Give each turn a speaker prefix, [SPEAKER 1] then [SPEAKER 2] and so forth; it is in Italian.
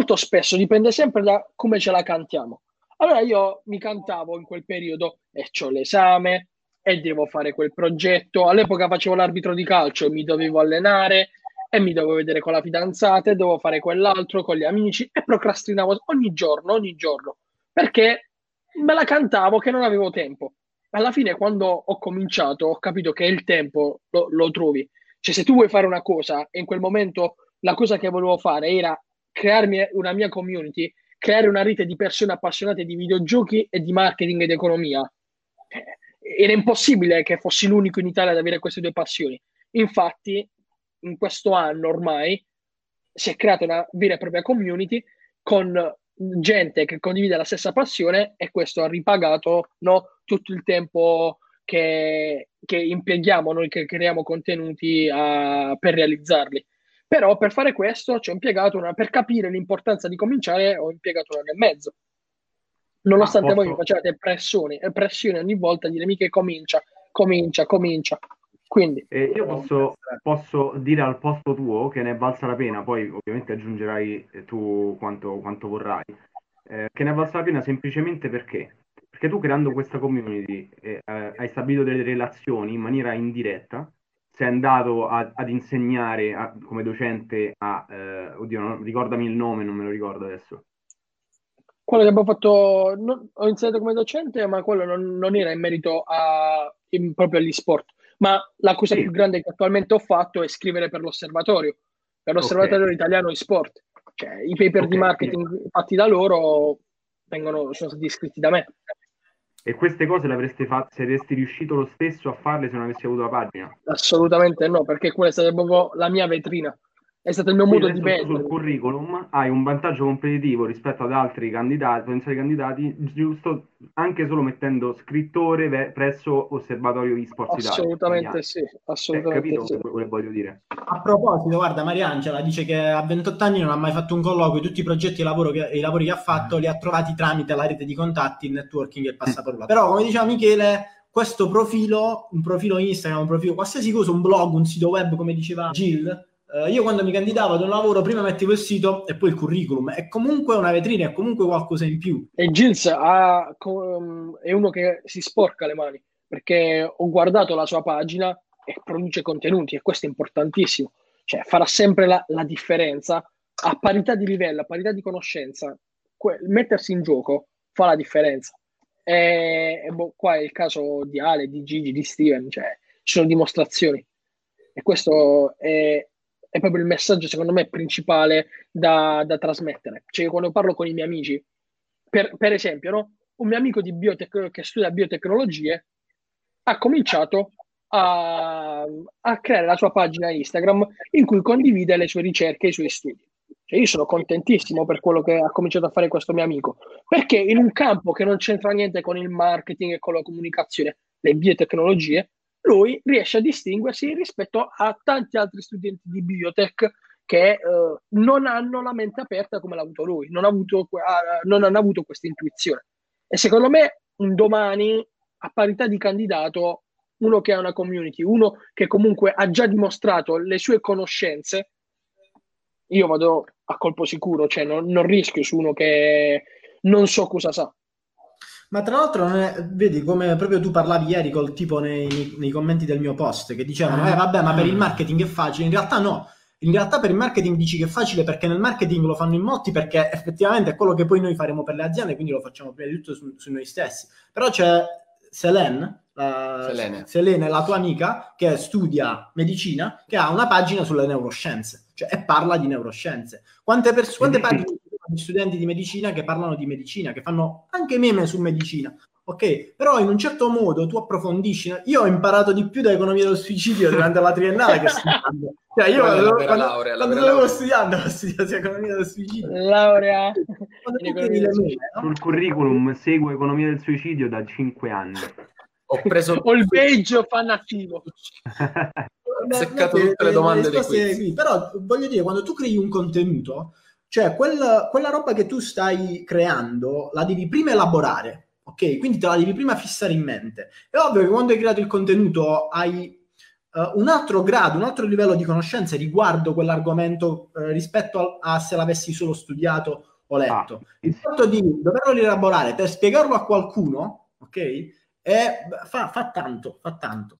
[SPEAKER 1] molto spesso dipende sempre da come ce la cantiamo. Allora io mi cantavo in quel periodo e ho l'esame e devo fare quel progetto. All'epoca facevo l'arbitro di calcio e mi dovevo allenare e mi dovevo vedere con la fidanzata e dovevo fare quell'altro con gli amici e procrastinavo ogni giorno, ogni giorno, perché me la cantavo che non avevo tempo. Alla fine quando ho cominciato ho capito che il tempo lo, lo trovi. Cioè se tu vuoi fare una cosa e in quel momento la cosa che volevo fare era crearmi una mia community, creare una rete di persone appassionate di videogiochi e di marketing ed economia. Eh, era impossibile che fossi l'unico in Italia ad avere queste due passioni. Infatti, in questo anno ormai si è creata una vera e propria community con gente che condivide la stessa passione e questo ha ripagato no, tutto il tempo che, che, impieghiamo noi che creiamo contenuti a, per realizzarli. Però per fare questo ci ho impiegato una, per capire l'importanza di cominciare, ho impiegato un anno e mezzo. Nonostante ah, voi mi facevate pressioni, pressioni ogni volta dire mica comincia, comincia, comincia. Quindi,
[SPEAKER 2] eh, io posso, posso, dire al posto tuo che ne è valsa la pena, poi ovviamente aggiungerai eh, tu quanto, quanto vorrai, eh, che ne è valsa la pena semplicemente perché? Perché tu creando questa community eh, eh hai stabilito delle relazioni in maniera indiretta sei andato a, ad insegnare a, come docente a, eh, oddio, non, ricordami il nome, non me lo ricordo adesso.
[SPEAKER 1] Quello che abbiamo fatto, non, ho insegnato come docente, ma quello non, non era in merito a, in, proprio agli sport. Ma la cosa sì. più grande che attualmente ho fatto è scrivere per l'osservatorio, per l'osservatorio okay. italiano e sport. Cioè, i paper okay. di marketing fatti da loro vengono, sono stati scritti da me.
[SPEAKER 2] E queste cose le avresti fatte, saresti riuscito lo stesso a farle se non avessi avuto la pagina?
[SPEAKER 1] Assolutamente no, perché quella è stata proprio la mia vetrina è stato il mio modo di
[SPEAKER 2] vendere. Sul curriculum hai un vantaggio competitivo rispetto ad altri candidati, potenziali candidati, giusto anche solo mettendo scrittore ve- presso Osservatorio eSports
[SPEAKER 1] Italia. Assolutamente sì, assolutamente
[SPEAKER 2] eh, capito
[SPEAKER 1] sì.
[SPEAKER 2] quello che voglio dire.
[SPEAKER 3] A proposito, guarda, Mariangela dice che a 28 anni non ha mai fatto un colloquio, tutti i progetti e lavoro che, i lavori che ha fatto li ha trovati tramite la rete di contatti, il networking e il passato là. Però, come diceva Michele, questo profilo, un profilo Instagram, un profilo qualsiasi cosa, un blog, un sito web, come diceva Jill, Uh, io quando mi candidavo ad un lavoro prima mettevo il sito e poi il curriculum è comunque una vetrina, è comunque qualcosa in più.
[SPEAKER 1] E Gilles ha, um, è uno che si sporca le mani perché ho guardato la sua pagina e produce contenuti e questo è importantissimo, cioè farà sempre la, la differenza a parità di livello, a parità di conoscenza, que- mettersi in gioco fa la differenza. E, e boh, qua è il caso di Ale, di Gigi, di Steven, cioè ci sono dimostrazioni e questo è, è proprio il messaggio, secondo me, principale da, da trasmettere. Cioè, quando parlo con i miei amici, per, per esempio, no? un mio amico biotec- che studia biotecnologie ha cominciato a, a, creare la sua pagina Instagram in cui condivide le sue ricerche e i suoi studi. Cioè, io sono contentissimo per quello che ha cominciato a fare questo mio amico, perché in un campo che non c'entra niente con il marketing e con la comunicazione, le biotecnologie, lui riesce a distinguersi rispetto a tanti altri studenti di biotech che eh, non hanno la mente aperta come l'ha avuto lui, non, ha avuto, uh, non hanno avuto questa intuizione. E secondo me un domani, a parità di candidato, uno che ha una community, uno che comunque ha già dimostrato le sue conoscenze, io vado a colpo sicuro, cioè non, non rischio su uno che non so cosa sa.
[SPEAKER 3] Ma tra l'altro, è, vedi come proprio tu parlavi ieri col tipo nei, nei commenti del mio post che dicevano: Eh, vabbè, ma per il marketing è facile. In realtà, no. In realtà, per il marketing dici che è facile perché nel marketing lo fanno in molti, perché effettivamente è quello che poi noi faremo per le aziende, quindi lo facciamo prima di tutto su, su noi stessi. Però c'è Selene, la, Selene. Selene, la tua amica, che studia medicina, che ha una pagina sulle neuroscienze, cioè e parla di neuroscienze. Quante, pers- quante pagine di studenti di medicina che parlano di medicina, che fanno anche meme su medicina. Ok, però in un certo modo tu approfondisci. Io ho imparato di più da economia dello suicidio durante la triennale che studiando. Cioè, io
[SPEAKER 4] quando, quando, laurea,
[SPEAKER 3] quando dovevo studiare, ho studiato economia dello suicidio.
[SPEAKER 1] Laurea
[SPEAKER 2] sul curriculum seguo economia del suicidio da 5 anni.
[SPEAKER 1] Ho preso il peggio fan attivo.
[SPEAKER 4] ho seccato tutte le domande
[SPEAKER 3] le qui, però voglio dire, quando tu crei un contenuto, cioè, quella, quella roba che tu stai creando la devi prima elaborare, ok? Quindi te la devi prima fissare in mente. È ovvio che quando hai creato il contenuto hai uh, un altro grado, un altro livello di conoscenze riguardo quell'argomento uh, rispetto a, a, se l'avessi solo studiato o letto. Ah. Il fatto di doverlo rielaborare per spiegarlo a qualcuno, ok? È, fa, fa tanto, fa tanto.